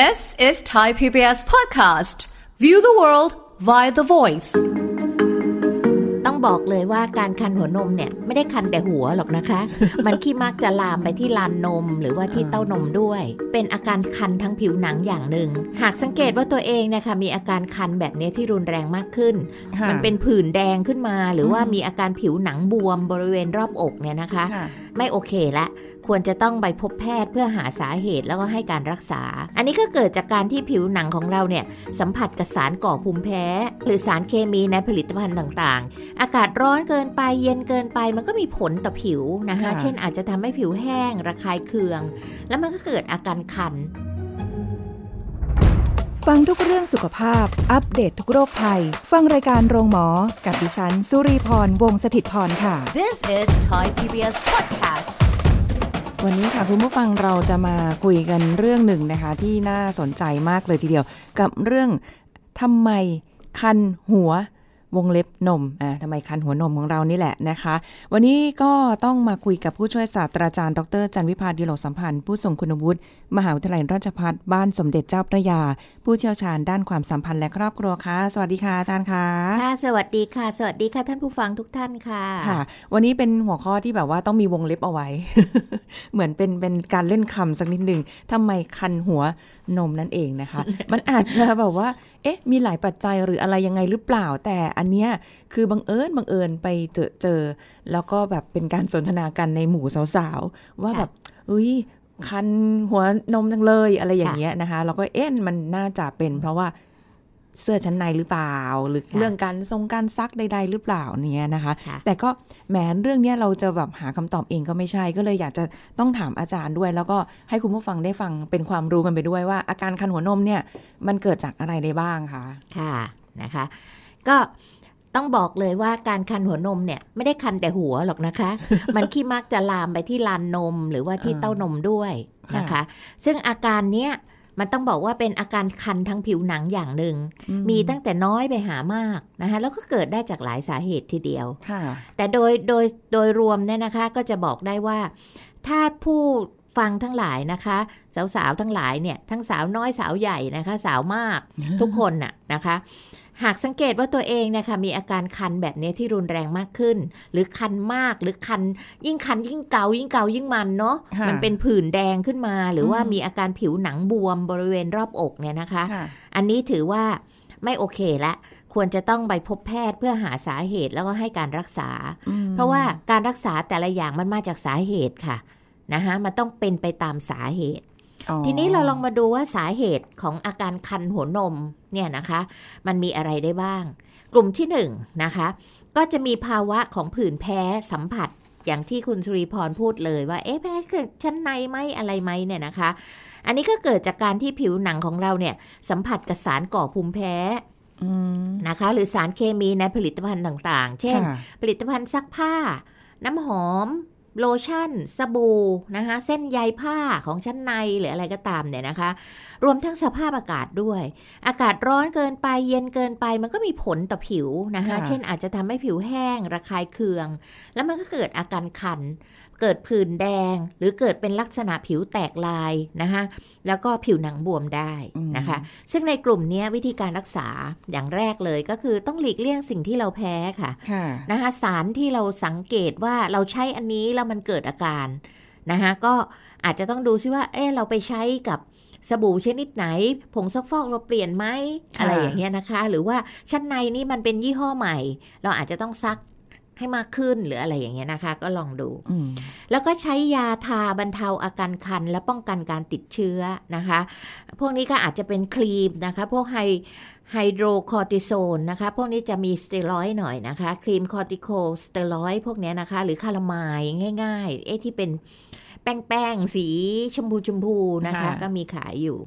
This is Thai PBS podcast. View the world via the voice. ต้องบอกเลยว่าการคันหัวนมเนี่ย ไม่ได้คันแต่หัวหรอกนะคะ มันขี้มักจะลามไปที่ลานนมหรือว่าที่เต้านมด้วย เป็นอาการคันทั้งผิวหนังอย่างหนึ่ง หากสังเกตว่าตัวเองเนะคะมีอาการคันแบบนี้ที่รุนแรงมากขึ้นค่ะมันเป็นผื่นแดงขึ้นมา หรือว่ามีอาการผิวหนังบวมบริเวณรอบอกเนี่ยนะคะค่ะไม่โอเคละ ควรจะต้องไปพบแพทย์เพื่อหาสาเหตุแล้วก็ให้การรักษา อันนี้ก็เกิดจากการที่ผิวหนังของเราเนี่ยสัมผัสกับสารก่อภูมิแพ้ หรือสารเคมีในผลิตภัณฑ์ต่างๆ อากาศร้อนเกินไปเย็นเกินไปมันก็มีผลต่อผิวนะคะค่ะเช่นอาจจะทำให้ผิวแห้ง ระคายเคือง แล้วมันก็เกิดอาการคัน ฟังทุกเรื่องสุขภาพ อัปเดตททุกโรคภัย ฟังรายการโรงหมอ กับดิฉัน สุรีพร วงศิตพรค่ะ This is Thai PBS podcast. วันนี้ค่ะคุณผู้ฟังเราจะมาคุยกันเรื่องหนึ่งนะคะ ที่น่าสนใจมากเลยทีเดียว กับเรื่องทำไมคันหัว วงเล็บนมอ่าทำไมคันหัวนมของเรานี่แหละนะคะ วันนี้ก็ต้องมาคุยกับผู้ช่วยศาสตราจารย์ ดรจันวิพาดีโลกสัมพันธ์ ผู้ทรงคุณวุฒิมหาวิทยาลัยราชภัฏบ้านสมเด็จเจ้าพระยา ผู้เชี่ยวชาญด้านความสัมพันธ์และครอบครัวค่ะ สวัสดีค่ะอาจารย์ค่ะค่ะ สวัสดีค่ะ สวัสดีค่ะท่านผู้ฟังทุกท่านค่ะค่ะ วันนี้เป็นหัวข้อที่แบบว่าต้องมีวงเล็บเอาไว้ เหมือนเป็นเป็นการเล่นคำสักนิดหนึ่งทำไมคันหัวนมนั่นเองนะคะ มันอาจจะแบบว่า เอ๊ะ มีหลายปัจจัยหรืออะไรยังไงหรือเปล่าแต่อันเนี้ยคือบังเอิญบังเอิญไปเจอเจอ แล้วก็แบบเป็นการสนทนากันในหมู่สาวๆ ว่าค่ะแบบเอ้ยคันหัวนมจังเลยอะไรอย่างเงี้ยนะคะแล้วก็เอ๊ะมันน่าจะเป็นเพราะว่าเสื้อชั้นในหรือเปล่า หรือค่ะเรื่องการทรงการซักใด ๆ หรือเปล่าเนี่ยนะคะค่ะแต่ก็แหมเรื่องเนี้ยเราจะแบบหาคำตอบเองก็ไม่ใช่ ก็เลยอยากจะต้องถามอาจารย์ด้วย แล้วก็ให้คุณผู้ฟังได้ฟังเป็นความรู้กันไปด้วยว่า อาการคันหัวนมเนี่ยมันเกิดจากอะไรได้บ้างคะค่ะนะคะ ก็ต้องบอกเลยว่าการคันหัวนมเนี่ยไม่ได้คันแต่หัวหรอกนะคะ มันขี้มักจะลามไปที่ลานนมหรือว่าที่เต้านมด้วยนะคะ ซึ่งอาการเนี้ยมันต้องบอกว่าเป็นอาการคันทั้งผิวหนังอย่างหนึ่ง มีตั้งแต่น้อยไปหามากนะคะแล้วก็เกิดได้จากหลายสาเหตุทีเดียวค่ะแต่โดยโดยโดยรวมเนี่ยนะคะก็จะบอกได้ว่า ถ้าผู้ฟังทั้งหลายนะคะ สาวๆทั้งหลายเนี่ยทั้งสาวน้อยสาวใหญ่นะคะ สาวมากทุกคนน่ะนะคะ หากสังเกตว่าตัวเองเนะคะมีอาการคันแบบนี้ที่รุนแรงมากขึ้น หรือคันมากหรือคันยิ่งคันยิ่งเกายิ่งเกายิ่งมันเนาะค่ะมันเป็นผื่นแดงขึ้นมา หรือว่าอืมมีอาการผิวหนังบวมบริเวณรอบอกเนี่ยนะคะค่ะอันนี้ถือว่าไม่โอเคละควรจะต้องไปพบแพทย์เพื่อหาสาเหตุแล้วก็ให้การรักษาอืมเพราะว่าการรักษาแต่ละอย่างมันมาจากสาเหตุค่ะนะคะมันต้องเป็นไปตามสาเหตุอ๋อ ทีนี้เราลองมาดูว่าสาเหตุของอาการคันหัวนมเนี่ยนะคะ มันมีอะไรได้บ้าง กลุ่มที่หนึ่งนะคะ ก็จะมีภาวะของผื่นแพ้สัมผัสอย่างที่คุณสุริพรพูดเลยว่าเอ๊ะแพ้เกิดชั้นในไหมอะไรไหมเนี่ยนะคะ อันนี้ก็เกิดจากการที่ผิวหนังของเราเนี่ยสัมผัสกับสารก่อภูมิแพ้อืมนะคะ หรือสารเคมีในผลิตภัณฑ์ต่างๆ เช่นค่ะผลิตภัณฑ์ซักผ้า น้ำหอม โลชั่น สบู่นะคะ เส้นใยผ้าของชั้นในหรืออะไรก็ตามเนี่ยนะคะ รวมทั้งสภาพอากาศด้วย อากาศร้อนเกินไปเย็นเกินไปมันก็มีผลต่อผิวนะคะค่ะเช่นอาจจะทำให้ผิวแห้ง ระคายเคือง แล้วมันก็เกิดอาการคัน เกิดผื่นแดง หรือเกิดเป็นลักษณะผิวแตกลายนะคะแล้วก็ผิวหนังบวมได้นะคะ ซึ่งในกลุ่มเนี้ยวิธีการรักษาอย่างแรกเลยก็คือต้องหลีกเลี่ยงสิ่งที่เราแพ้ค่ะค่ะนะคะสารที่เราสังเกตว่าเราใช้อันนี้แล้วมันเกิดอาการนะคะก็อาจจะต้องดูซิว่า เออเราไปใช้กับ สบู่ชนิดไหน ผงซักฟอกเราเปลี่ยนไหมค่ะอะไรอย่างเงี้ยนะคะ หรือว่าชั้นในนี่มันเป็นยี่ห้อใหม่ เราอาจจะต้องซักให้มากขึ้นหรืออะไรอย่างเงี้ยนะคะ ก็ลองดูอืมแล้วก็ใช้ยาทาบรรเทาอาการคัน และป้องกันการติดเชื้อนะคะ พวกนี้ก็อาจจะเป็นครีมนะคะ พวกไฮไฮโดรคอร์ติโซนนะคะ พวกนี้จะมีสเตียรอยด์หน่อยนะคะ ครีมคอร์ติโคสเตียรอยด์พวกเนี้ยนะคะ หรือคาราไมายง่ายๆ เอ๊ะที่เป็น แป้งๆสีชมพูชมพูนะคะค่ะก็มีขายอยู่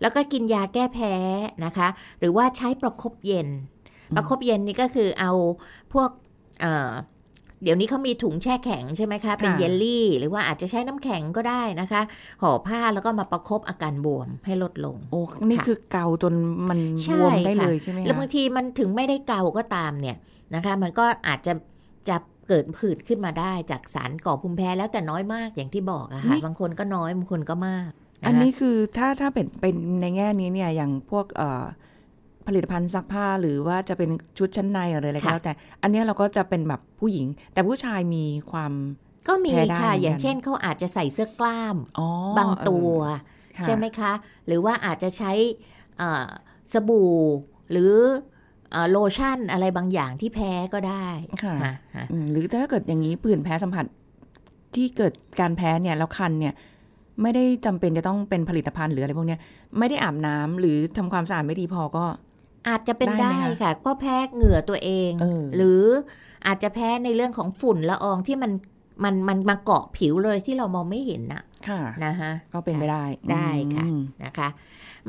แล้วก็กินยาแก้แพ้นะคะ หรือว่าใช้ประคบเย็น ประคบเย็นนี่ก็คือเอาพวกเอ่อเดี๋ยวนี้เขามีถุงแช่แข็งใช่ไหมคะ เป็นค่ะเยลลี่ หรือว่าอาจจะใช้น้ำแข็งก็ได้นะคะ ห่อผ้าแล้วก็มาประคบอาการบวมให้ลดลง โอ้ นี่ค่ะคือเกาจนมันใช่บวมได้ค่ะเลยใช่ไหมคะแล้วบางทีมันถึงไม่ได้เกาก็ตามเนี่ยนะคะ มันก็อาจจะจะ เกิดผื่นขึ้นมาได้จากสารก่อภูมิแพ้แล้วแต่น้อยมากอย่างที่บอกอะค่ะบางคนก็น้อยบางคนก็มากะอันนี้คือถ้าถ้าเป็นเป็นในแง่นี้เนี่ยอย่างพวกเอ่อผลิตภัณฑ์ซักผ้าหรือว่าจะเป็นชุดชั้นในหรืออะไรก็แล้วแต่ อันเนี้ยเราก็จะเป็นแบบผู้หญิง แต่ผู้ชายมีความก็มีแพ้ได้ค่ะเหมือนกันอย่างเช่นเขาอาจจะใส่เสื้อกล้ามอ๋อบางตัวเออค่ะใช่ไหมคะ หรือว่าอาจจะใช้เอ่อสบู่หรือเอ่อ โลชั่นอะไรบางอย่างที่แพ้ก็ได้ค่ะฮะฮะอืมหรือถ้าเกิดอย่างนี้ผื่นแพ้สัมผัสที่เกิดการแพ้เนี่ยแล้วคันเนี่ยไม่ได้จำเป็นจะต้องเป็นผลิตภัณฑ์หรืออะไรพวกเนี้ยไม่ได้อาบน้ำหรือทำความสะอาดไม่ดีพอก็ อาจจะเป็นได้ได้ไหมคะค่ะ ก็แพ้เหงื่อตัวเองเออหรืออาจจะแพ้ในเรื่องของฝุ่นละอองที่มันมันมันมาเกาะผิวเลยที่เรามองไม่เห็นน่ะ ค่ะนะคะก็เป็นไปได้ได้ค่ะอืมนะคะ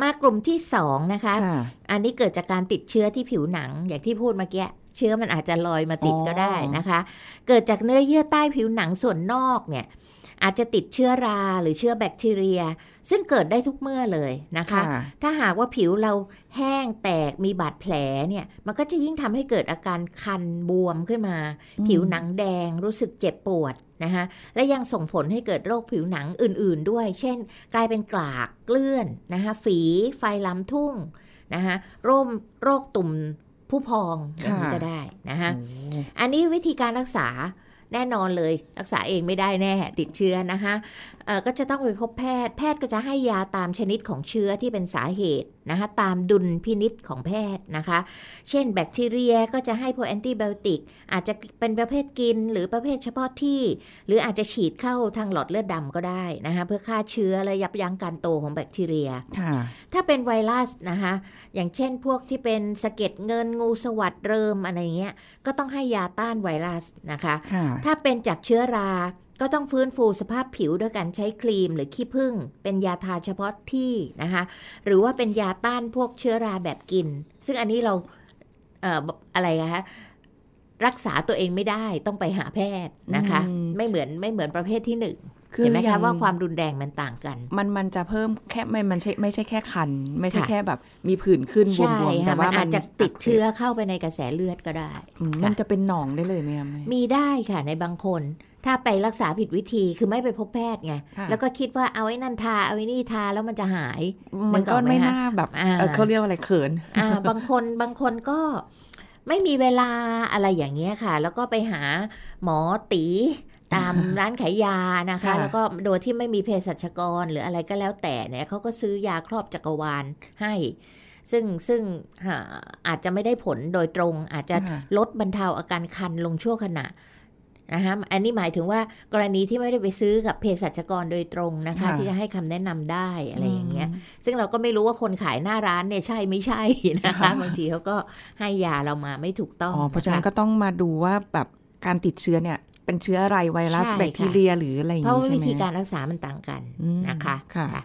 มากลุ่มที่สองนะคะค่ะอันนี้เกิดจากการติดเชื้อที่ผิวหนังอย่างที่พูดเมื่อกี้เชื้อมันอาจจะลอยมาติดอ๋อก็ได้นะคะ เกิดจากเนื้อเยื่อใต้ผิวหนังส่วนนอกเนี่ยอาจจะติดเชื้อราหรือเชื้อแบคทีเรีย ซึ่งเกิดได้ทุกเมื่อเลยนะคะค่ะถ้าหากว่าผิวเราแห้งแตกมีบาดแผลเนี่ยมันก็จะยิ่งทำให้เกิดอาการคันบวมขึ้นมาอืมผิวหนังแดงรู้สึกเจ็บปวด นะคะและยังส่งผลให้เกิดโรคผิวหนังอื่นๆด้วย เช่น กลายเป็นกลากเกลื่อนนะคะฝีไฟลำทุ่งนะคะโรคโรคตุ่มผู้พองอย่างนี้ค่ะก็ได้นะคะโอ้อันนี้วิธีการรักษาแน่นอนเลยรักษาเองไม่ได้แน่ติดเชื้อนะคะเอ่อก็จะต้องไปพบแพทย์แพทย์ก็จะให้ยาตามชนิดของเชื้อที่เป็นสาเหตุนะคะตามดุลพินิษของแพทย์นะคะ เช่นแบคทีเรียก็จะให้พวกแอนติไบโอติก อาจจะเป็นประเภทกินหรือประเภทเฉพาะที่ หรืออาจจะฉีดเข้าทางหลอดเลือดดำก็ได้นะคะเพื่อฆ่าเชื้อและยับยั้งการโตของแบคทีเรียค่ะถ้าเป็นไวรัสนะคะอย่างเช่นพวกที่เป็นสะเก็ดเงินงูสวัสดเริมอะไรเงี้ยก็ต้องให้ยาต้านไวรัสนะคะค่ะถ้าเป็นจากเชื้อราก็ต้องฟื้นฟูสภาพผิวด้วยการใช้ครีมหรือขี้ผึ้งเป็นยาทาเฉพาะที่นะคะหรือว่าเป็นยาต้านพวกเชื้อราแบบกิน ซึ่งอันนี้เราเอ่ออะไรนะคะรักษาตัวเองไม่ได้ต้องไปหาแพทย์นะคะอืมไม่เหมือนไม่เหมือนประเภทที่หนึ่งคือเห็นไหมอย่คะงว่าความรุนแรงมันต่างกัน มันมันจะเพิ่มแค่ไม่มันใช่ไม่ใช่แค่คัน ไม่ใช่ค่ะแค่แบบมีผื่นขึ้นบใช่วมๆแต่ค่ะว่ามันอาจจะติดเชื้อเข้าไปในกระแสเลือดก็ได้อืมค่ะมันจะเป็นหนองได้เลยไหมคะแม่มีได้ค่ะในบางคน ถ้าไปรักษาผิดวิธีคือไม่ไปพบแพทย์ไงค่ะแล้วก็คิดว่าเอาไอ้นั่นทาเอาไอ้นี่ทาแล้วมันจะหาย มันก็นึกออกไหมไม่คะน่าแบบอ่าเอ่อเขาเรียกว่าอะไรเขินอ่าบางคนบางคนก็ไม่มีเวลาอะไรอย่างเงี้ยค่ะ แล้วก็ไปหาหมอตีตามร้านขายยานะคะค่ะแล้วก็โดยที่ไม่มีเภสัชกรหรืออะไรก็แล้วแต่เนี่ยเขาก็ซื้อยาครอบจักรวาลให้ ซึ่งซึ่งอ่าอาจจะไม่ได้ผลโดยตรงอาจจะค่ะลดบรรเทาอาการคันลงชั่วขณะ นะคะอันนี้หมายถึงว่ากรณีที่ไม่ได้ไปซื้อกับเภสัชกรโดยตรงนะคะค่ะที่จะให้คำแนะนำได้อะไรอย่างเงี้ย ซึ่งเราก็ไม่รู้ว่าคนขายหน้าร้านเนี่ยใช่ไม่ใช่นะคะค่ะบางทีเขาก็ให้ยาเรามาไม่ถูกต้องอ๋อเพราะฉะนั้นคก็ต้องมาดูว่าแบบการติดเชื้อเนี่ยเป็นเชื้ออะไรไวรัสใช่ค่ะแบคทีเรียหรืออะไรอย่างเพราะนี้ว่าใช่วิไหมธีการรักษามันต่างกันอืมนะคะค่ะ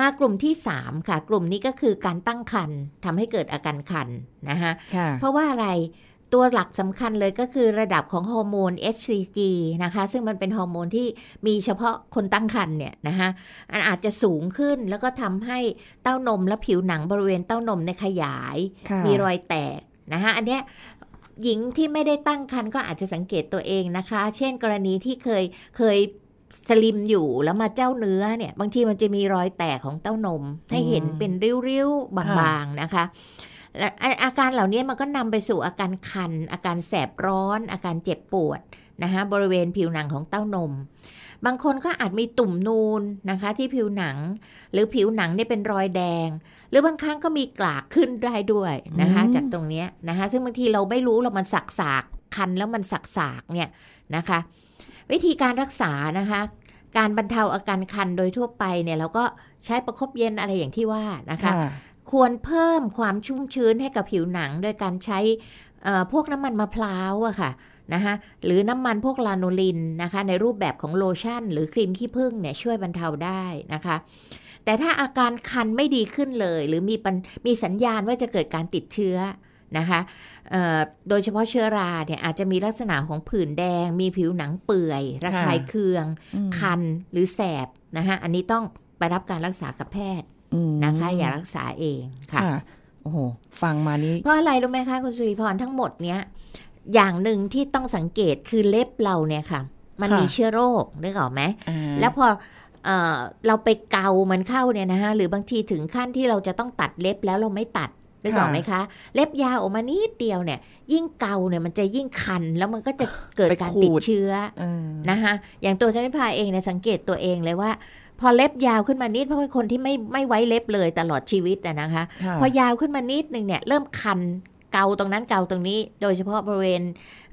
มากลุ่มที่ 3 ค่ะ กลุ่มนี้ก็คือการตั้งครรภ์ทำให้เกิดอาการคันนะคะค่ะเพราะว่าอะไร ตัวหลักสำคัญเลยก็คือระดับของฮอร์โมน HCG นะคะ ซึ่งมันเป็นฮอร์โมนที่มีเฉพาะคนตั้งครรภ์เนี่ยนะคะอันอาจจะสูงขึ้นแล้วก็ทำให้เต้านมและผิวหนังบริเวณเต้านมในยขยายค่ะมีรอยแตกนะคะอันเนี้ยหญิงที่ไม่ได้ตั้งครรภ์ก็อาจจะสังเกตตัวเองนะคะ เช่นกรณีที่เคยเคยสลิมอยู่แล้วมาเจ้าเนื้อเนี่ย บางทีมันจะมีรอยแตกของเต้านม ให้เห็นเป็นริ้วๆบางๆนะคะและ อาอาการเหล่านี้มันก็นำไปสู่อาการคัน อาการแสบร้อน อาการเจ็บปวดนะคะบริเวณผิวหนังของเต้านม บางคนก็อาจมีตุ่มนูนนะคะที่ผิวหนัง หรือผิวหนังเนี่ยเป็นรอยแดง หรือบางครั้งก็มีกลากขึ้นได้ด้วยนะคะอืมจากตรงเนี้ยนะคะซึ่งบางทีเราไม่รู้เรามันสักสากๆคันแล้วมันสักสากๆเนี่ยนะคะ วิธีการรักษานะคะการบรรเทาอาการคันโดยทั่วไปเนี่ยเราก็ใช้ประคบเย็นอะไรอย่างที่ว่านะคะค่ะ ควรเพิ่มความชุ่มชื้นให้กับผิวหนัง โดยการใช้เอ่อพวกน้ำมันมะพร้าวอะค่ะนะคะหรือน้ำมันพวกลาโนลินนะคะในรูปแบบของโลชั่น หรือครีมขี้ผึ้งเนี่ยช่วยบรรเทาได้นะคะ แต่ถ้าอาการคันไม่ดีขึ้นเลย หรือมีปัญมีสัญญาณว่าจะเกิดการติดเชื้อนะคะเอ่อโดยเฉพาะเชื้อราเนี่ยอาจจะมีลักษณะของผื่นแดง มีผิวหนังเปื่อย ระคายเคืองอืมคันหรือแสบนะคะอันนี้ต้องไปรับการรักษากับแพทย์อืม นะคะ อย่ารักษาเองค่ะค่ะโอ้โหฟังมานี้ เพราะอะไรรู้ไหมคะคุณสุริพรทั้งหมดเนี้ยอย่างหนึ่งที่ต้องสังเกตคือเล็บเราเนี่ยค่ะ มันค่ะมีเชื้อโรคนึกออกไหมอ่าแล้วพอเอ่อเราไปเกามันเข้าเนี่ยนะคะหรือบางทีถึงขั้นที่เราจะต้องตัดเล็บแล้วเราไม่ตัดนึกออกไหมคะ เล็บยาวออกมานิดเดียวเนี่ย ยิ่งเกาเนี่ยมันจะยิ่งคัน แล้วมันก็จะเกิดไปการขูดติดเชื้อเออนะคะอย่างตัวจันพิพาเองเนี่ยสังเกตตัวเองเลยว่า พอเล็บยาวขึ้นมานิดเพราะเป็นคนที่ไม่ไม่ไว้เล็บเลยตลอดชีวิตอะนะคะค่ะพอยาวขึ้นมานิดหนึ่งเนี่ยเริ่มคันเกาตรงนั้นเกาตรงนี้ โดยเฉพาะบริเวณ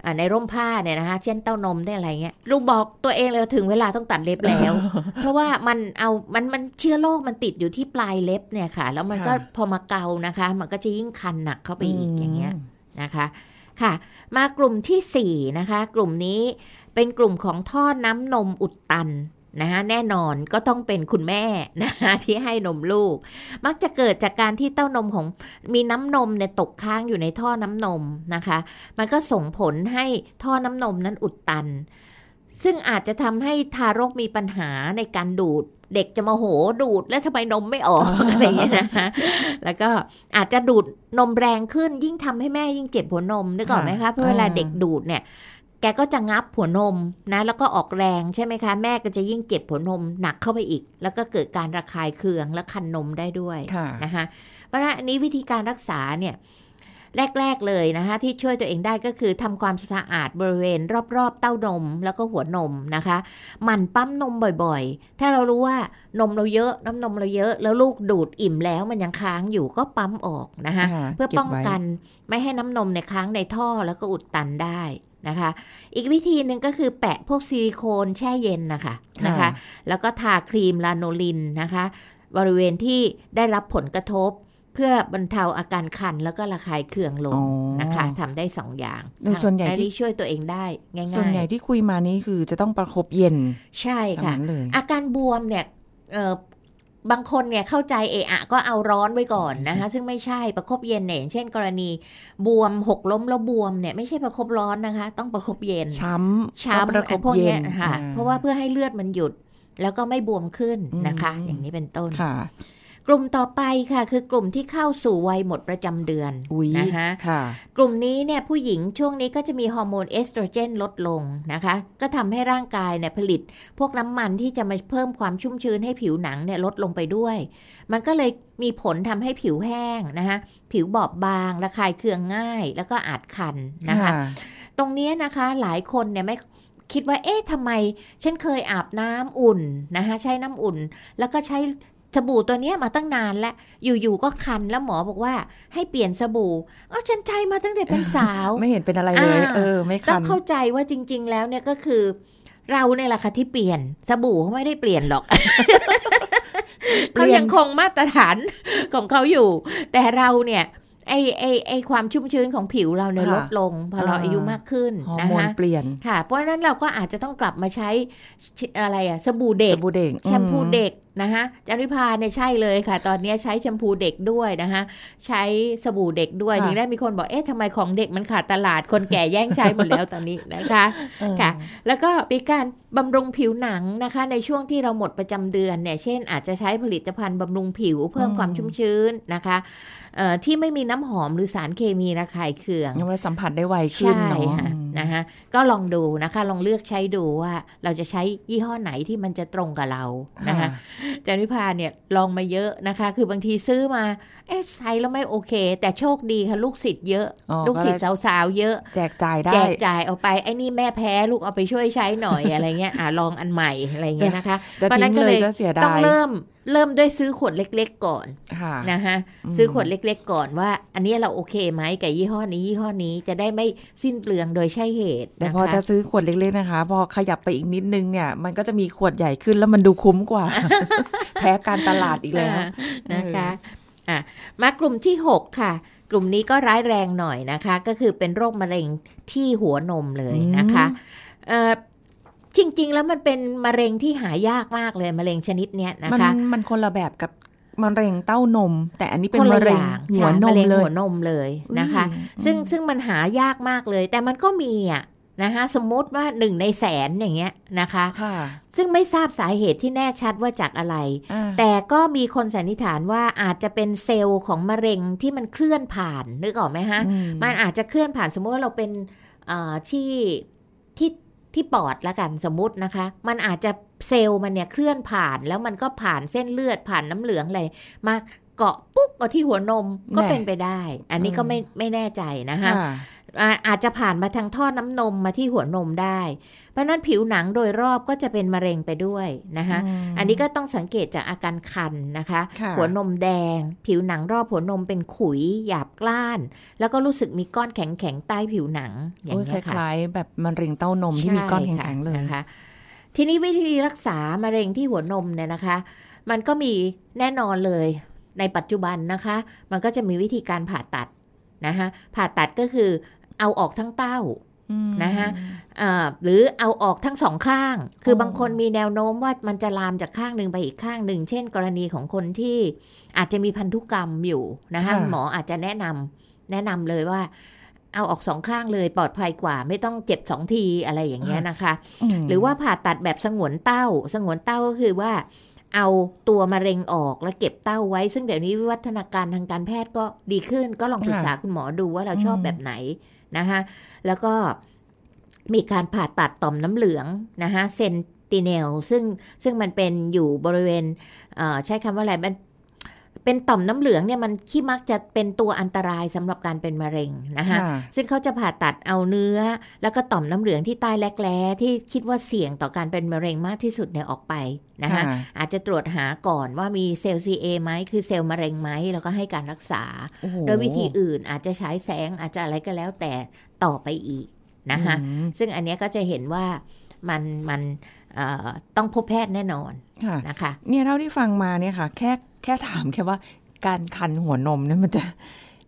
อ่าในร่มผ้าเนี่ยนะคะ เช่นเต้านมได้อะไรเงี้ยลูกบอกตัวเองเลยว่าถึงเวลาต้องตัดเล็บแล้ว เพราะว่ามันเอามันมันเชื้อโรคมันติดอยู่ที่ปลายเล็บเนี่ยค่ะ แล้วมันก็ค่ะพอมาเกานะคะ มันก็จะยิ่งคันหนักเข้าไปอีกอย่างเงี้ยมนะคะค่ะ มากลุ่มที่4นะคะ กลุ่มนี้เป็นกลุ่มของท่อน้ำนมอุดตัน นะคะแน่นอนก็ต้องเป็นคุณแม่นะคะที่ให้นมลูก มักจะเกิดจากการที่เต้านมของมีน้ำนมเนี่ยตกค้างอยู่ในท่อน้ำนมนะคะ มันก็ส่งผลให้ท่อน้ำนมนั้นอุดตัน ซึ่งอาจจะทำให้ทารกมีปัญหาในการดูดเด็กจะมาโหดูดแล้วทำไมนมไม่ออกอะไรอย่างเงี้ยนะคะแล้วก็อาจจะดูดนมแรงขึ้นยิ่งทำให้แม่ยิ่งเจ็บหัวนมนึกออกไหมคะเพราะเวลาเด็กดูดเนี่ย แกก็จะงับหัวนมนะ แล้วก็ออกแรงใช่ไหมคะ แม่ก็จะยิ่งเจ็บหัวนมหนักเข้าไปอีก แล้วก็เกิดการระคายเคืองและคันนมได้ด้วยค่ะนะคะเพราะฉะนั้นอันนี้วิธีการรักษาเนี่ยแรก ๆ เลยนะคะที่ช่วยตัวเองได้ก็คือทำความสะอาดบริเวณ รอบ ๆ เต้านมแล้วก็หัวนมนะคะหมั่นปั๊มนมบ่อยๆ ถ้าเรารู้ว่านมเราเยอะน้ำนมเราเยอะ แล้วลูกดูดอิ่มแล้วมันยังค้างอยู่ก็ปั๊มออกนะคะค่ะเพื่อเก็บป้องไว้กันไม่ให้น้ำนมเนี่ยค้างในท่อแล้วก็อุดตันได้ นะคะ อีกวิธีหนึ่งก็คือแปะพวกซิลิโคนแช่เย็นนะคะนะคะ แล้วก็ทาครีมลาโนลินนะคะ บริเวณที่ได้รับผลกระทบเพื่อบรรเทาอาการคันแล้วก็ระคายเคืองลอ๋งอนะคะทำได้สองอย่างโดยส่วนใหญ่ที่อันี้ช่วยตัวเองได้ง่ายส่วนใหญ่ที่คุยมานี่คือจะต้องประคบเย็นๆใช่ตามค่ะนั้นเลยอาการบวมเนี่ยเอ่อ บางคนเนี่ยเข้าใจเอะอะก็เอาร้อนไว้ก่อนนะคะ ซึ่งไม่ใช่ประคบเย็นเนี่ยอย่างเช่น กรณีบวมหกล้มแล้วบวมเนี่ยไม่ใช่ประคบร้อนนะคะ ต้องประคบเย็นช้ำช้ำก็ประคไอ้บพวกเย็เนี้นยค่ะอ่เพราะว่าเพื่อให้เลือดมันหยุดแล้วก็ไม่บวมขึ้นนะคะอืมอย่างนี้เป็นต้นค่ะ กลุ่มต่อไปค่ะ คือกลุ่มที่เข้าสู่วัยหมดประจำเดือนอุ้ยนะคะค่ะกลุ่มนี้เนี่ยผู้หญิงช่วงนี้ก็จะมีฮอร์โมนเอสโตรเจนลดลงนะคะ ก็ทำให้ร่างกายเนี่ยผลิต พวกน้ำมันที่จะมาเพิ่มความชุ่มชื้นให้ผิวหนังเนี่ยลดลงไปด้วย มันก็เลยมีผลทำให้ผิวแห้งนะคะผิวบอบบาง ระคายเคืองง่าย แล้วก็อาจคันนะคะ ตรงเนี้ยนะคะหลายคนเนี่ยไม่คิดว่า เอ๊ะทำไม ฉันเคยอาบน้ำอุ่นนะคะใช้น้ำอุ่น แล้วก็ใช้ สบู่ตัวเนี้ยมาตั้งนานแล้วอยู่ๆก็คันแล้วหมอบอกว่า ให้เปลี่ยนสบู่เอ้าฉันใช้มาตั้งแต่เป็นสาว ไม่เห็นเป็นอะไรเลยอ่าเออ ไม่ต้อคังนเข้าใจว่าจริง ๆ แล้วเนี่ยก็คือ เราเนี่ยแหละค่ะที่เปลี่ยนสบู่เขาไม่ได้เปลี่ยนหรอกเปลี่ยนเขายังคงมาตรฐานของเขาอยู่ แต่เราเนี่ยไอไอไอความชุ่มชื้นของผิวเราเนี่ยลดลงพอเราอายุมากขึ้นฮอร์นะโมนคะเปลี่ยนค่ะ เพราะฉะนั้นเราก็อาจจะต้องกลับมาใช้ชิอะไรอะสบู่เด็สกบู่เด็กแชมพูเด็ก นะคะจันวิพาเนี่ยใช่เลยค่ะ ตอนนี้ใช้แชมพูเด็กด้วยนะคะใช้สบู่เด็กด้วยถึงได้มีคนบอกเอ๊ะทำไมของเด็กมันขาดตลาดคนแก่แย่งใช้หมดแล้วตอนนี้นะคะเออค่ะ แล้วก็มีการบำรุงผิวหนังนะคะ ในช่วงที่เราหมดประจำเดือนเนี่ยเช่น อาจจะใช้ผลิตภัณฑ์บำรุงผิวเพิ่มความชุ่มชื้นนะคะเอ่อที่ไม่มีน้ำหอมหรือสารเคมีระคายเคืองยังไว้สัมผัสได้ไวขึ้นใช่เนาะค่ะอืมนะคะก็ลองดูนะคะลองเลือกใช้ดูว่าเราจะใช้ยี่ห้อไหนที่มันจะตรงกับเรานะคะจันวิพาเนี่ยลองมาเยอะนะคะ คือบางทีซื้อมาเอ๊ะใช้แล้วไม่โอเค แต่โชคดีค่ะลูกศิษย์เยอะอ๋อลูกศิษย์ก็เลยสาวๆเยอะ แจกจ่ายได้แจกจ่ายเอาไปไอ้นี่แม่แพ้ลูกเอาไปช่วยใช้หน่อยอะไรเงี้ยอะลองอันใหม่อะไรเงี้ยนะคะจะเพราะฉะนั้ทิ้นงก็เลเลยยก็เสียดายต้องเริ่ม เริ่มด้วยซื้อขวดเล็ก ๆ ก่อนค่ะนะคะอืมซื้อขวดเล็ก ๆ ก่อนว่า อันนี้เราโอเคไหมกับยี่ห้อนี้ยี่ห้อนี้จะได้ไม่สิ้นเปลืองโดยใช่เหตุแต่นะพอคะจะซื้อขวดเล็ก ๆ นะคะ พอขยับไปอีกนิดนึงเนี่ย มันก็จะมีขวดใหญ่ขึ้นแล้วมันดูคุ้มกว่า แพ้การตลาดอีกแล้วอ่านะคะอะมากลุ่มที่ 6 ค่ะ กลุ่มนี้ก็ร้ายแรงหน่อยนะคะ ก็คือเป็นโรคมะเร็งที่หัวนมเลยนะคะเอ่อ จริง ๆ แล้วมันเป็นมะเร็งที่หายากมากเลยมะเร็งชนิดเนี้ยนะมันคะมันคนละแบบกับมะเร็งเต้านม แต่อันนี้เป็นคนมะละเร็องย่างหัวนใช่มมะเร็งเลยหัวนมเลยนะคะอุ้ยซึ่งซึ่งมันหายากมากเลย แต่มันก็มีอะนะคะสมมุติว่าหนึ่งในแสนอย่างเงี้ยนะคะค่ะซึ่งไม่ทราบสาเหตุที่แน่ชัดว่าจากอะไรอ่าแต่ก็มีคนสันนิษฐานว่าอาจจะเป็นเซลล์ของมะเร็งที่มันเคลื่อนผ่านนึกออกไหมฮะอืมันอาจจะเคลื่อนผ่านสมมติว่าเราเป็นเอ่อที่ที่ ที่ปอดละกันสมมุตินะคะ มันอาจจะเซลล์มันเนี่ยเคลื่อนผ่านแล้วมันก็ผ่านเส้นเลือดผ่านน้ำเหลืองอะไรมาเกาะปุ๊กก็ที่หัวนมก็แน่เป็นไปได้ อันนี้ก็ไม่ไม่แน่ใจนะคะค่ะ อาอาจจะผ่านมาทางท่อน้ำนมมาที่หัวนมได้ เพราะฉะนั้นผิวหนังโดยรอบก็จะเป็นมะเร็งไปด้วยนะคะอืมอันนี้ก็ต้องสังเกตจากอาการคันนะคะค่ะหัวนมแดง ผิวหนังรอบหัวนมเป็นขุยหยาบกล้าน แล้วก็รู้สึกมีก้อนแข็งๆใต้ผิวหนังอย่างโอ้ยคเงี้ยค่ะล้ายๆแบบมะเร็งเต้านมที่มีก้อนแข็งๆเลยใช่ค่ะนะคะ ทีนี้วิธีรักษามะเร็งที่หัวนมเนี่ยนะคะ มันก็มีแน่นอนเลยในปัจจุบันนะคะ มันก็จะมีวิธีการผ่าตัดนะคะผ่าตัดก็คือ เอาออกทั้งเต้าอืมนะคะอ่าหรือเอาออกทั้งสองข้าง คืออบางคนมีแนวโน้มว่ามันจะลามจากข้างหนึ่งไปอีกข้างหนึ่ง เช่น กรณีของคนที่อาจจะมีพันธุกรรมอยู่นะคะหมออาจจะแนะนำแนะนำเลยว่า เอาออกสองข้างเลยปลอดภัยกว่า ไม่ต้องเจ็บสองทีอะไรอย่างเงี้ยนะคะมหรือว่าผ่าตัดแบบสงวนเต้า สงวนเต้าก็คือว่า เอาตัวมะเร็งออกแล้วเก็บเต้าไว้ ซึ่งเดี๋ยวนี้วิวัฒนาการทางการแพทย์ก็ดีขึ้น ก็ลองปรึกษาคุณหมอดูว่าเราชอบแบบไหน นะคะแล้วก็มีการผ่าตัดต่อมน้ำเหลืองนะคะเซนติเนลซึ่งซึ่งมันเป็นอยู่บริเวณเใช้คำว่าอะไรมัน เป็นต่อมน้ำเหลืองเนี่ยมันขี้มักจะเป็นตัวอันตรายสำหรับการเป็นมะเร็งนะคะค่ะซึ่งเขาจะผ่าตัดเอาเนื้อ แล้วก็ต่อมน้ำเหลืองที่ใต้แรกแร้ที่คิดว่าเสี่ยงต่อการเป็นมะเร็งมากที่สุดเนี่ยออกไปนะคะค่ะอาจจะตรวจหาก่อนว่ามีเซลล์ CA ไหมคือเซลล์มะเร็งไหมแล้วก็ให้การรักษาโอ้โหโดยวิธีอื่นอาจจะใช้แสงอาจจะอะไรก็แล้วแต่ต่อไปอีกนะคะอืมซึ่งอันเนี้ยก็จะเห็นว่ามันมันเอ่อ ต้องพบแพทย์แน่นอนค่ะนะคะเนี่ยเท่าที่ฟังมาเนี่ยค่ะ แค่แค่ถามแค่ว่าการคันหัวนมเนี่ยมันจะ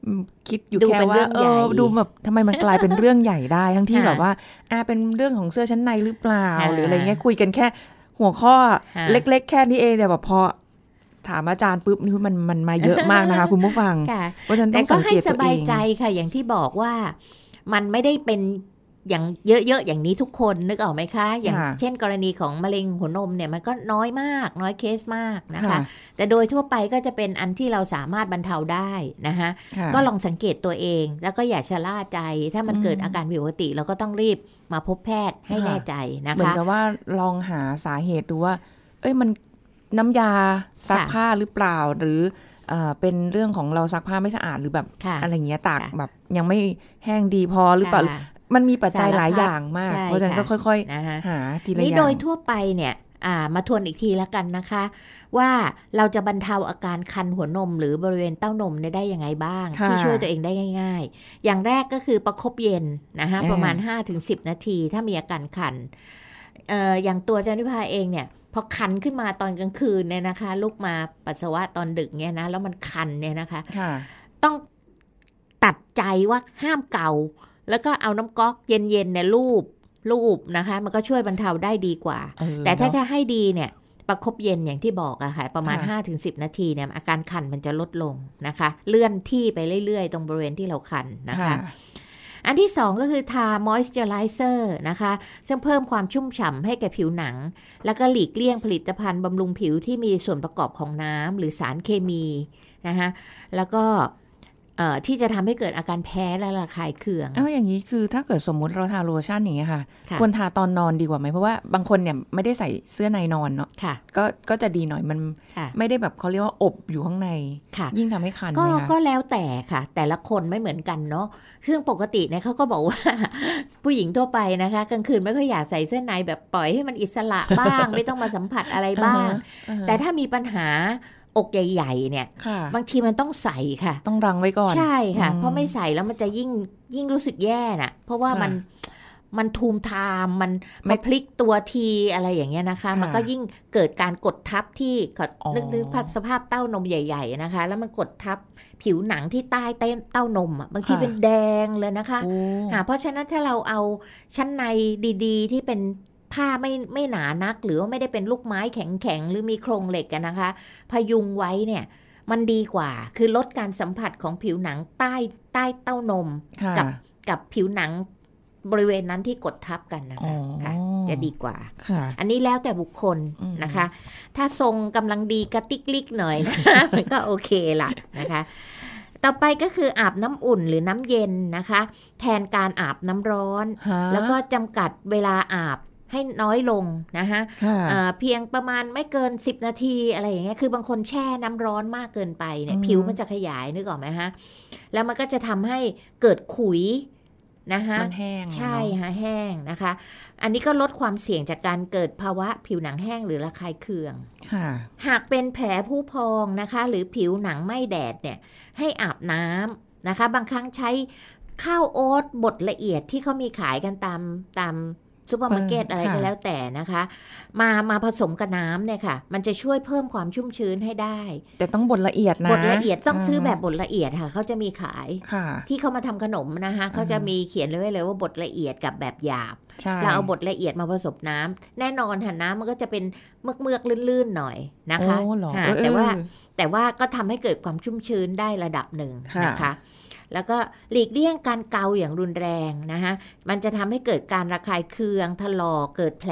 อืมคิดอยู่ดูแค่เป็นว่าเรื่องเอใหญ่อดูแบบทำไมมันกลายเป็นเรื่องใหญ่ได้ ทั้งที่ค่ะแบบว่าอ่าเป็นเรื่องของเสื้อชั้นในหรือเปล่าค่ะหรืออะไรเงี้ยคุยกันแค่หัวข้อค่ะเล็ก ๆ แค่นี้เองแต่แบบพอถามอาจารย์ปุ๊บนี่มันมันมาเยอะมากนะคะ คุณผู้ฟังค่ะเพราะฉะนั้นแต่ต้องก็สังให้เกตสตัวเอบายงใจค่ะ อย่างที่บอกว่ามันไม่ได้เป็น อย่างเยอะๆอย่างนี้ทุกคนนึกออกไหมคะ อย่างค่ะเช่นกรณีของมะเร็งหัวนมเนี่ยมันก็น้อยมาก น้อยเคสมากนะคะค่ะแต่โดยทั่วไปก็จะเป็นอันที่เราสามารถบรรเทาได้นะคะค่ะก็ลองสังเกตตัวเอง แล้วก็อย่าชะล่าใจ ถ้ามันอืมเกิดอาการผิดปกติเราก็ต้องรีบมาพบแพทย์ให้ค่ะแน่ใจนะเหมือนคะกับว่าลองหาสาเหตุดูว่า เอ้ยมันน้ำยาซักค่ะผ้าหรือเปล่าหรือเอ่อเป็นเรื่องของเราซักผ้าไม่สะอาดหรือแบบค่ะอะไรเงี้ยตากค่ะแบบยังไม่แห้งดีพอหรือเปล่าค่ะ มันมีปัจจัยสารพัดหลายอย่างมากใช่เพราะฉะนั้นก็ค่ะค่อยนะคะๆหาทีละอนี่ย่างโดยทั่วไปเนี่ยอ่ามาทวนอีกทีแล้วกันนะคะ ว่าเราจะบรรเทาอาการคันหัวนม หรือบริเวณเต้านมเนี่ยได้ยังไงบ้างค่ะที่ช่วยตัวเองได้ง่าย ๆ อย่างแรกก็คือประคบเย็นนะคะอ่าประมาณ 5-10 นาที ถ้ามีอาการคันเอ่ออย่างตัวเจานิพาเองเนี่ยพอคันขึ้นมาตอนกลางคืนเนี่ยนะคะลุกมาปัสสาวะตอนดึกเนี่ยนะแล้วมันคันเนี่ยนะคะค่ะต้องตัดใจว่าห้ามเกา แล้วก็เอาน้ำก๊อกเย็นๆเนี่ยลูบลูบนะคะ มันก็ช่วยบรรเทาได้ดีกว่าเออแต่ถ้าเนอะแค่ให้ดีเนี่ยประคบเย็นอย่างที่บอกอะค่ะ ประมาณค่ะ5-10 นาทีเนี่ยอาการคันมันจะลดลงนะคะ เลื่อนที่ไปเรื่อยๆ ตรงบริเวณที่เราคันนะคะ อันที่สองก็คือทา moisturizer นะคะ ซึ่งเพิ่มความชุ่มฉ่ำให้แก่ผิวหนัง แล้วก็หลีกเลี่ยงผลิตภัณฑ์บำรุงผิวที่มีส่วนประกอบของน้ำหรือสารเคมีนะคะแล้วก็เอ่อ ที่จะทำให้เกิดอาการแพ้และระคายเคืองเอาอย่างนี้คือถ้าเกิดสมมุติเราทาโลชั่นอย่างเงี้ยค่ะค่ะ ควรทาตอนนอนดีกว่าไหมเพราะว่าบางคนเนี่ยไม่ได้ใส่เสื้อในนอนเนาะค่ะก็ก็จะดีหน่อยมันค่ะไม่ได้แบบเขาเรียกว่าอบอยู่ข้างในค่ะยิ่งทำให้คันก็ไหมคะก็แล้วแต่ค่ะ แต่ละคนไม่เหมือนกันเนาะซึ่งปกติเนี่ยเขาก็บอกว่า ผู้หญิงทั่วไปนะคะกลางคืนไม่ค่อยอยากใส่เสื้อในแบบปล่อยให้มันอิสระบ้าง ไม่ต้องมาสัมผัสอะไรบ้างอ่าฮะแต่ถ้ามีปัญหา อกใหญ่ๆเนี่ยค่ะบางทีมันต้องใส่ค่ะ ต้องรังไว้ก่อน ใช่ค่ะอืมเพราะไม่ใส่แล้วมันจะยิ่งยิ่งรู้สึกแย่น่ะ เพราะว่าค่ะมันมันทูมทามมันไม่มาพลิกตัวทีอะไรอย่างเงี้ยนะคะค่ะมันก็ยิ่งเกิดการกดทับที่ขออ๋อนึกนึกภาพสภาพเต้านมใหญ่ ๆนะคะ แล้วมันกดทับผิวหนังที่ใต้เต้นเต้านมอะบางทีเป็นแดงเลยนะคะโอ้ค่ะเพราะฉะนั้นถ้าเราเอาชั้นในดี ๆ ที่เป็น ผ้าไม่ไม่หนานัก หรือว่าไม่ได้เป็นลูกไม้แข็งๆหรือมีโครงเหล็กกันนะคะ พยุงไว้เนี่ยมันดีกว่า คือลดการสัมผัสของผิวหนังใต้ใต้เต้านมค่ะกับกับผิวหนังบริเวณนั้นที่กดทับกันนะอ๋อคะค่ะจะดีกว่าค่ะอันนี้แล้วแต่บุคคลอืมนะคะ ถ้าทรงกำลังดีกระติกลิกหน่อยนะคะมันก็โอเคละนะคะ ต่อไปก็คืออาบน้ำอุ่นหรือน้ำเย็นนะคะ แทนการอาบน้ำร้อนฮะแล้วก็จำกัดเวลาอาบ ให้น้อยลงนะคะค่ะเอ่อเพียงประมาณไม่เกิน 10 นาทีอะไรอย่างเงี้ยคือบางคนแช่น้ำร้อนมากเกินไปเนี่ยอืมผิวมันจะขยายนึกออกไหมฮะแล้วมันก็จะทำให้เกิดขุยนะคะมันแห้งอะใช่เนอะฮะแห้งนะคะ อันนี้ก็ลดความเสี่ยงจากการเกิดภาวะผิวหนังแห้งหรือระคายเคืองค่ะ หากเป็นแผลพุพองนะคะ หรือผิวหนังไหม้แดดเนี่ยให้อาบน้ำนะคะ บางครั้งใช้ข้าวโอ๊ตบดละเอียดที่เขามีขายกันตามตาม ซูเปอร์มาร์เก็ตเอออะไรค่ะก็แล้วแต่นะคะ มามาผสมกับน้ำเนี่ยค่ะ มันจะช่วยเพิ่มความชุ่มชื้นให้ได้ แต่ต้องบดละเอียดนะบดละเอียดต้องซื้อแบบบดละเอียดค่ะเขาจะมีขายค่ะที่เขามาทำขนมนะคะเขาจะมีเขียนไว้เลยว่าบดละเอียดกับแบบหยาบใช่เราเอาบดละเอียดมาผสมน้ำแน่นอนค่ะน้ำมันก็จะเป็นเมือกเมือกๆลื่นๆหน่อยนะคะโอ้เหรอค่ะเออแต่ว่าเออแต่ว่าก็ทำให้เกิดความชุ่มชื้นได้ระดับหนึ่งค่ะนะคะ แล้วก็หลีกเลี่ยงการเกาอย่างรุนแรงนะคะมันจะทำให้เกิดการระคายเคืองถลอกเกิดแผล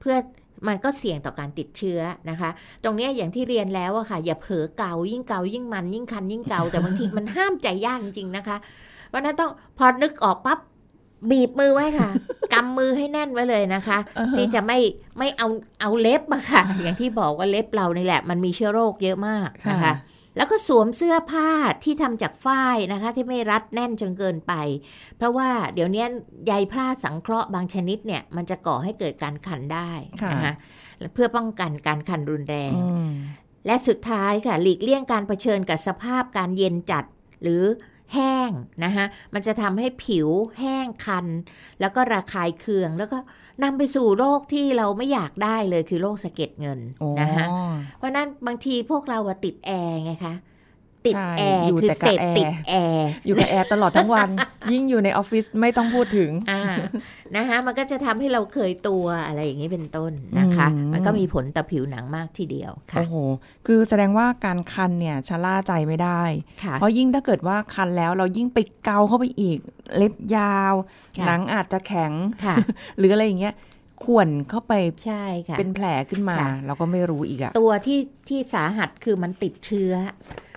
เพื่อมันก็เสี่ยงต่อการติดเชื้อนะคะ ตรงเนี้ยอย่างที่เรียนแล้วอะค่ะ อย่าเผลอเกายิ่งเกายิ่งมันยิ่งคันยิ่งเกาแต่บางทีมันห้ามใจยากจริงๆนะคะเพราะฉะนั้นต้องพอนึกออกปั๊บบีบมือไว้ค่ะกำมือให้แน่นไว้เลยนะคะอ่าฮะที่จะไม่ไม่เอาเอาเล็บอะค่ะ อย่างที่บอกว่าเล็บเรานี่แหละ มันมีเชื้อโรคเยอะมากนะคะค่ะ แล้วก็สวมเสื้อผ้าที่ทำจากฝ้ายนะคะ ที่ไม่รัดแน่นจนเกินไป เพราะว่าเดี๋ยวนี้ใยผ้าสังเคราะห์บางชนิดเนี่ย มันจะก่อให้เกิดการคันได้ค่ะนะคะเพื่อป้องกันการคันรุนแรงอืมและสุดท้ายค่ะ หลีกเลี่ยงการเผชิญกับสภาพการเย็นจัดหรือ แห้งนะคะมันจะทำให้ผิวแห้งคัน แล้วก็ระคายเคือง แล้วก็นำไปสู่โรคที่เราไม่อยากได้เลยคือโรคสะเก็ดเงินโอ้นะคะเพราะนั้นบางทีพวกเราอะติดแอร์ไงคะ ติดใช่แอร์อยู่คือแต่กับเสพแอร์ติดแอร์อยู่กับแอร์ตลอดทั้งวัน ยิ่งอยู่ในออฟฟิศไม่ต้องพูดถึงอ่านะคะมันก็จะทำให้เราเคยตัวอะไรอย่างนี้เป็นต้นนะคะอืมมันก็มีผลต่อผิวหนังมากทีเดียวค่ะโอ้โหคือแสดงว่าการคันเนี่ยชะล่าใจไม่ได้ค่ะเพราะยิ่งถ้าเกิดว่าคันแล้วเรายิ่งไปเกาเข้าไปอีก เล็บยาวค่ะหนังอาจจะแข็งค่ะหรืออะไรอย่างเงี้ยข่วนเข้าไปใช่ค่ะเป็นแผลขึ้นมาค่ะเราก็ไม่รู้อีกอะตัวที่ที่สาหัสคือมันติดเชื้อ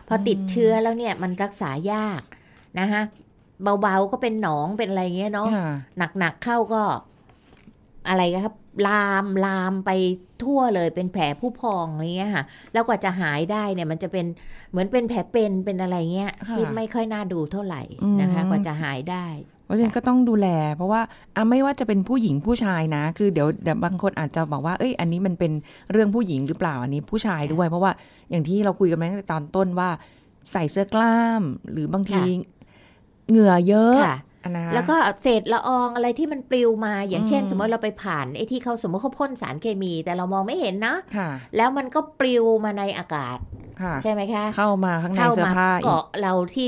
พอติดเชื้อแล้วเนี่ยมันรักษายากนะคะเบาๆก็เป็นหนองเป็นอะไรเงี้ยเนาะค่ะหนักๆเข้าก็ อะไรครับ ลามลามไปทั่วเลยเป็นแผลผู้พองอะไรเงี้ยค่ะ แล้วกว่าจะหายได้เนี่ย มันจะเป็นเหมือนเป็นแผลเป็นเป็นอะไรเงี้ยค่ะที่ไม่ค่อยน่าดูเท่าไหร่นะคะอืมกว่าจะหายได้ เพราะฉะนั้นก็ต้องดูแล เพราะว่าอะไม่ว่าจะเป็นผู้หญิงผู้ชายนะ คือเดี๋ยวเดี๋ยวบางคนอาจจะบอกว่าเอ้ยอันนี้มันเป็นเรื่องผู้หญิงหรือเปล่าอันนี้ผู้ชายด้วย เพราะว่าอย่างที่เราคุยกันมาตั้งแต่ตอนต้นว่าใส่เสื้อกล้าม หรือบางทีค่ะเหงื่อเยอะค่ะอันนะแล้วก็เศษละอองอะไรที่มันปลิวมาอย่างเช่นอืมสมมติเราไปผ่านไอ้ที่เขาสมมติเขาพ่นสารเคมี แต่เรามองไม่เห็นนะค่ะแล้วมันก็ปลิวมาในอากาศค่ะใช่ไหมคะ เข้ามาข้างในเข้าเสื้อมาผ้าอีกเกาะเราที่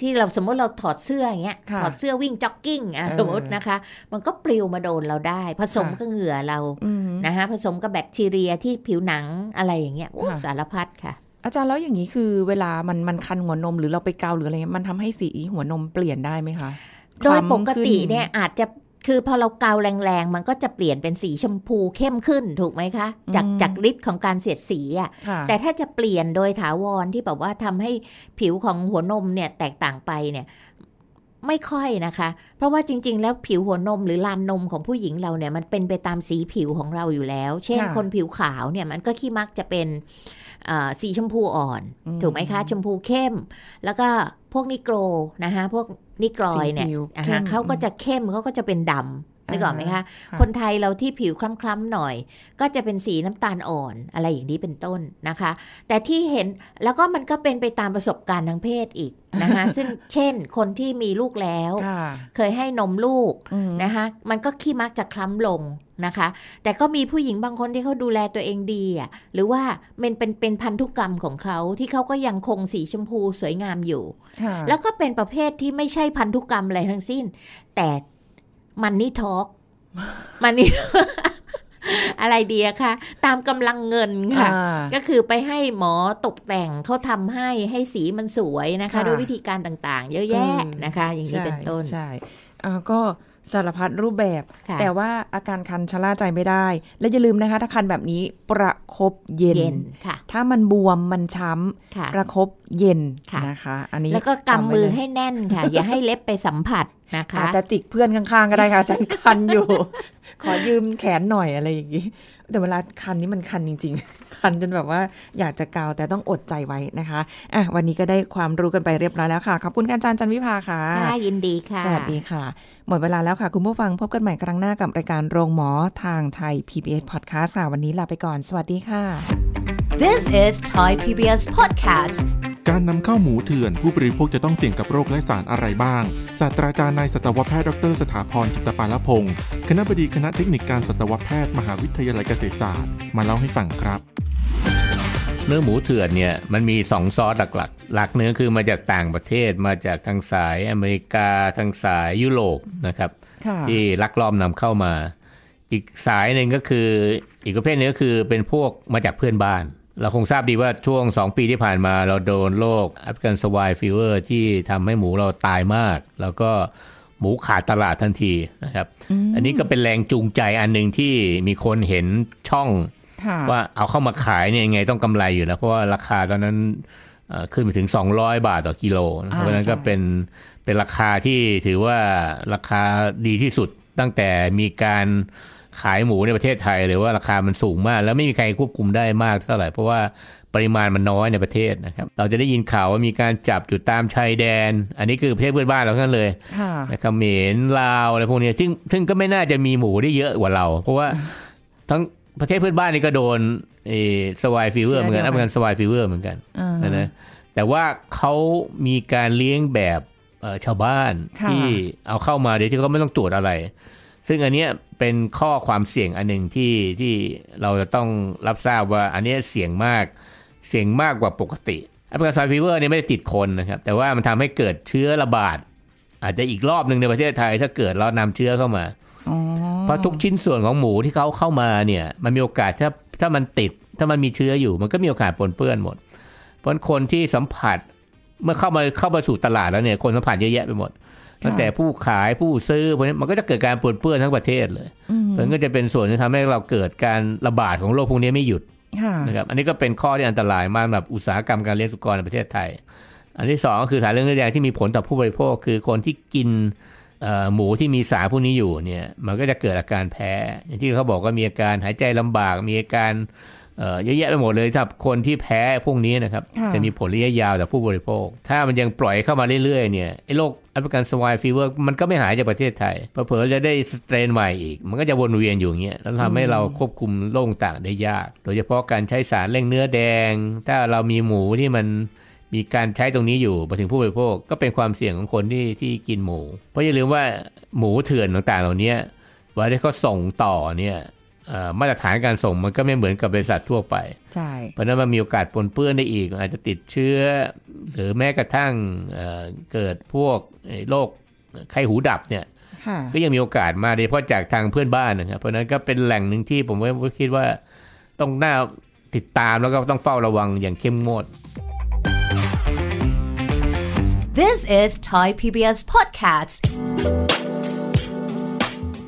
ที่เราสมมติเราถอดเสื้ออย่างเงี้ยค่ะถอดเสื้อวิ่งจ็อกกิ้งอะเออสมมตินะคะ มันก็ปลิวมาโดนเราได้ ผสมค่ะกับเหงื่อเราอืมนะคะผสมกับแบคทีเรียที่ผิวหนังอะไรอย่างเงี้ยโอ้ค่ะสารพัดค่ะ อาจารย์แล้วอย่างนี้คือเวลามันมันคันหัวนมหรือเราไปเกาหรืออะไรเงี้ยมันทำให้สีหัวนมเปลี่ยนได้ไหมคะโดยคล้ำปกติขึ้เนี่ยอาจจะ คือพอเราเกาแรงๆ มันก็จะเปลี่ยนเป็นสีชมพูเข้มขึ้นถูกไหมคะ จากอืมจากฤทธิ์ของการเสียดสีอะค่ะแต่ถ้าจะเปลี่ยนโดยถาวรที่แบบว่าทำให้ผิวของหัวนมเนี่ยแตกต่างไปเนี่ยไม่ค่อยนะคะ เพราะว่าจริง ๆ แล้วผิวหัวนมหรือลานนมของผู้หญิงเราเนี่ยมันเป็นไปตามสีผิวของเราอยู่แล้ว เช่นค่ะคนผิวขาวเนี่ยมันก็ขี้มักจะเป็นอ่าสีชมพูอ่อนอืมถูกไหมคะ ชมพูเข้ม แล้วก็พวกนิโกรนะคะพวก นิกรอยเนี่ยสีผิวอ่าเข้ฮะมเขาก็จะเข้มเขาก็จะเป็นดำนึกออกไหมคะค่ะคนไทยเราที่ผิวคล้ำๆหน่อย ก็จะเป็นสีน้ำตาลอ่อนอะไรอย่างนี้เป็นต้นนะคะ แต่ที่เห็นแล้วก็มันก็เป็นไปตามประสบการณ์ทางเพศอีกนะคะซึ่งเช่นคนที่มีลูกแล้วค่ะเคยให้นมลูกอืมนะคะมันก็ขี้มักจะคล้ำลง นะคะ แต่ก็มีผู้หญิงบางคนที่เขาดูแลตัวเองดีอะหรือว่ามันเป็นเป็นพันธุกรรมของเขาที่เขาก็ยังคงสีชมพูสวยงามอยู่ค่ะแล้วก็เป็นประเภทที่ไม่ใช่พันธุกรรมอะไรทั้งสิ้น แต่มันนี่ทอกมันนี่อะไรดีอะคะตามกำลังเงินค่ะอ่าก็คือไปให้หมอตกแต่งเขาทำให้ให้สีมันสวยนะคะค่ะด้วยวิธีการต่างๆ เยอะแยะอืมนะคะ อย่างนี้เป็นต้น ใช่ใช่อ่าก็ สารพัดรูปแบบค่ะแต่ว่าอาการคันชะล่าใจไม่ได้ และอย่าลืมนะคะ ถ้าคันแบบนี้ประคบเย็นเย็นค่ะถ้ามันบวมมันช้ค่ะำประคบเย็นค่ะนะคะ อันนี้แล้วก็จำกำไว้มือเลยให้แน่นค่ะ อย่าให้เล็บไปสัมผัสนะคะอาจจะจิกเพื่อนข้างๆก็ได้ค่ะอาจารย์คันอยู่ ขอยืมแขนหน่อยอะไรอย่างนี้ แต่เวลาคันนี้มันคันจริง ๆ คันจนแบบว่าอยากจะกาวแต่ต้องอดใจไว้นะคะอะวันนี้ก็ได้ความรู้กันไปเรียบร้อยแล้วค่ะ ขอบคุณอาจารย์จันวิภาค่ะค่ะยินดีค่ะ สวัสดีค่ะ หมดเวลาแล้วค่ะ คุณผู้ฟังพบกันใหม่ครั้งหน้ากับรายการโรงหมอทางไทย PBS Podcast ค่ะวันนี้ลาไปก่อน สวัสดีค่ะ This is Thai PBS Podcast. การนำเข้าหมูเถื่อน ผู้บริโภคจะต้องเสี่ยงกับโรคและสารอะไรบ้าง ศาสตราจารย์นายสัตวแพทย์ดร สถาพรจิตปาลพงศ์คณบดีคณะเทคนิคการสัตวแพทย์มหาวิทยาลัยเกษตรศาสตร์ มาเล่าให้ฟังครับ เนื้อหมูเถื่อนเนี่ยมันมีสองซอสหลักๆ หลักเนื้อคือมาจากต่างประเทศมาจากทางสายอเมริกาทางสายยุโรปนะครับค่ะที่ลักลอบนำเข้ามา อีกสายหนึ่งก็คือ อีกประเภทหนึงก็คือเป็นพวกมาจากเพื่อนบ้าน เราคงทราบดีว่าช่วง 2 ปีที่ผ่านมาเราโดนโรค African swine fever ที่ทำให้หมูเราตายมาก แล้วก็หมูขาดตลาดทันทีนะครับอันนี้ก็เป็นแรงจูงใจอันหนึ่งที่มีคนเห็นช่องค่ะว่าเอาเข้ามาขายเนี่ยยังไงต้องกำไรอยู่แล้วเพราะว่าราคาตอนนั้นเอ่อขึ้นไปถึง 200 บาทต่อกิโลนะอ่าเพราะฉะนั้นก็ใช่เป็นเป็นราคาที่ถือว่าราคาดีที่สุดตั้งแต่มีการ ขายหมูในประเทศไทยเลยว่าราคามันสูงมาก แล้วไม่มีใครควบคุมได้มากเท่าไหร่ เพราะว่าปริมาณมันน้อยในประเทศนะครับ เราจะได้ยินข่าวว่ามีการจับจุดตามชายแดน อันนี้คือประเทศเพื่อนบ้านเราทั้งนั้นเลยค่ะนะเขมรลาวอะไรพวกเนี้ยซึ่งซึ่งก็ไม่น่าจะมีหมูได้เยอะกว่าเรา เพราะว่าทั้งประเทศเพื่อนบ้านนี่ก็โดนเอ swine fever เหมือนกันเชื้อเดียวกันฟกันสวายฟีเวอร์เหมือนกันอ่านะแต่ว่าเขามีการเลี้ยงแบบเอ่อชาวบ้านค่ะที่เอาเข้ามาโดยที่เขาไม่ต้องตรวจอะไร ซึ่งอันเนี้ยเป็นข้อความเสี่ยงอันหนึ่งที่ที่เราจะต้องรับทราบว่าอันเนี้ยเสี่ยงมากเสี่ยงมากกว่าปกติแอฟริกันสวายฟีเวอร์เนี่ยไม่ได้ติดคนนะครับ แต่ว่ามันทำให้เกิดเชื้อระบาด อาจจะอีกรอบหนึ่งในประเทศไทยถ้าเกิดเรานำเชื้อเข้ามาอ๋อเพราะทุกชิ้นส่วนของหมูที่เขาเข้ามาเนี่ย มันมีโอกาสถ้าถ้ามันติด ถ้ามันมีเชื้ออยู่ มันก็มีโอกาสปนเปื้อนหมด เพราะฉะนั้นคนที่สัมผัสเมื่อเข้ามาเข้ามาสู่ตลาดแล้วเนี่ย คนสัมผัสเยอะแยะไปหมด ตั้งแต่ผู้ขายผู้ซื้อพวกนี้มันก็จะเกิดการปนเปื้อนทั้งประเทศเลยมันก็จะเป็นส่วนที่ทำให้เราเกิดการระบาดของโรคพวกนี้ไม่หยุดค่ะนะครับอันนี้ก็เป็นข้อที่อันตรายมากสำหรับอุตสาหกรรมการเลี้ยงสุกรในประเทศไทย อันที่สองก็คือสารเรื่องเนื้อแดงที่มีผลต่อผู้บริโภคคือคนที่กินเอ่อหมูที่มีสารพวกนี้อยู่เนี่ยมันก็จะเกิดอาการแพ้ อย่างที่เขาบอกว่ามีอาการหายใจลำบากมีอาการ เอ่อเยอะแยะไปหมดเลยถ้าคนที่แพ้พวกนี้นะครับค่ะจะมีผลระยะยาวต่อผู้บริโภค ถ้ามันยังปล่อยเข้ามาเรื่อยๆเนี่ยไอ้โรค African swine fever มันก็ไม่หายจากประเทศไทยเผลอๆจะได้ strain ใหม่อีก มันก็จะวนเวียนอยู่อย่างเงี้ยแล้วทำให้เราควบคุมโรคต่างได้ยาก โดยเฉพาะการใช้สารเร่งเนื้อแดง ถ้าเรามีหมูที่มันมีการใช้ตรงนี้อยู่มาถึงผู้บริโภคก็เป็นความเสี่ยงของคนที่ที่กินหมู เพราะอย่าลืมว่าหมูเถื่อนต่างๆ เหล่านี้เวลาที่เขาส่งต่อเนี่ยเอ่อ มาตรฐานการส่งมันก็ไม่เหมือนกับบริษัททั่วไป ใช่ เพราะฉะนั้นมันมีโอกาสปนเปื้อนได้อีก อาจจะติดเชื้อ หรือแม้กระทั่งเอ่อเกิดพวกไอ้โรคไข้หูดับเนี่ยค่ะก็ยังมีโอกาสมาโดยเฉพาะจากทางเพื่อนบ้านนะครับ เพราะฉะนั้นก็เป็นแหล่งหนึ่งที่ผมว่าคิดว่าต้องน่าติดตามแล้วก็ต้องเฝ้าระวังอย่างเข้มงวด This is Thai PBS Podcast.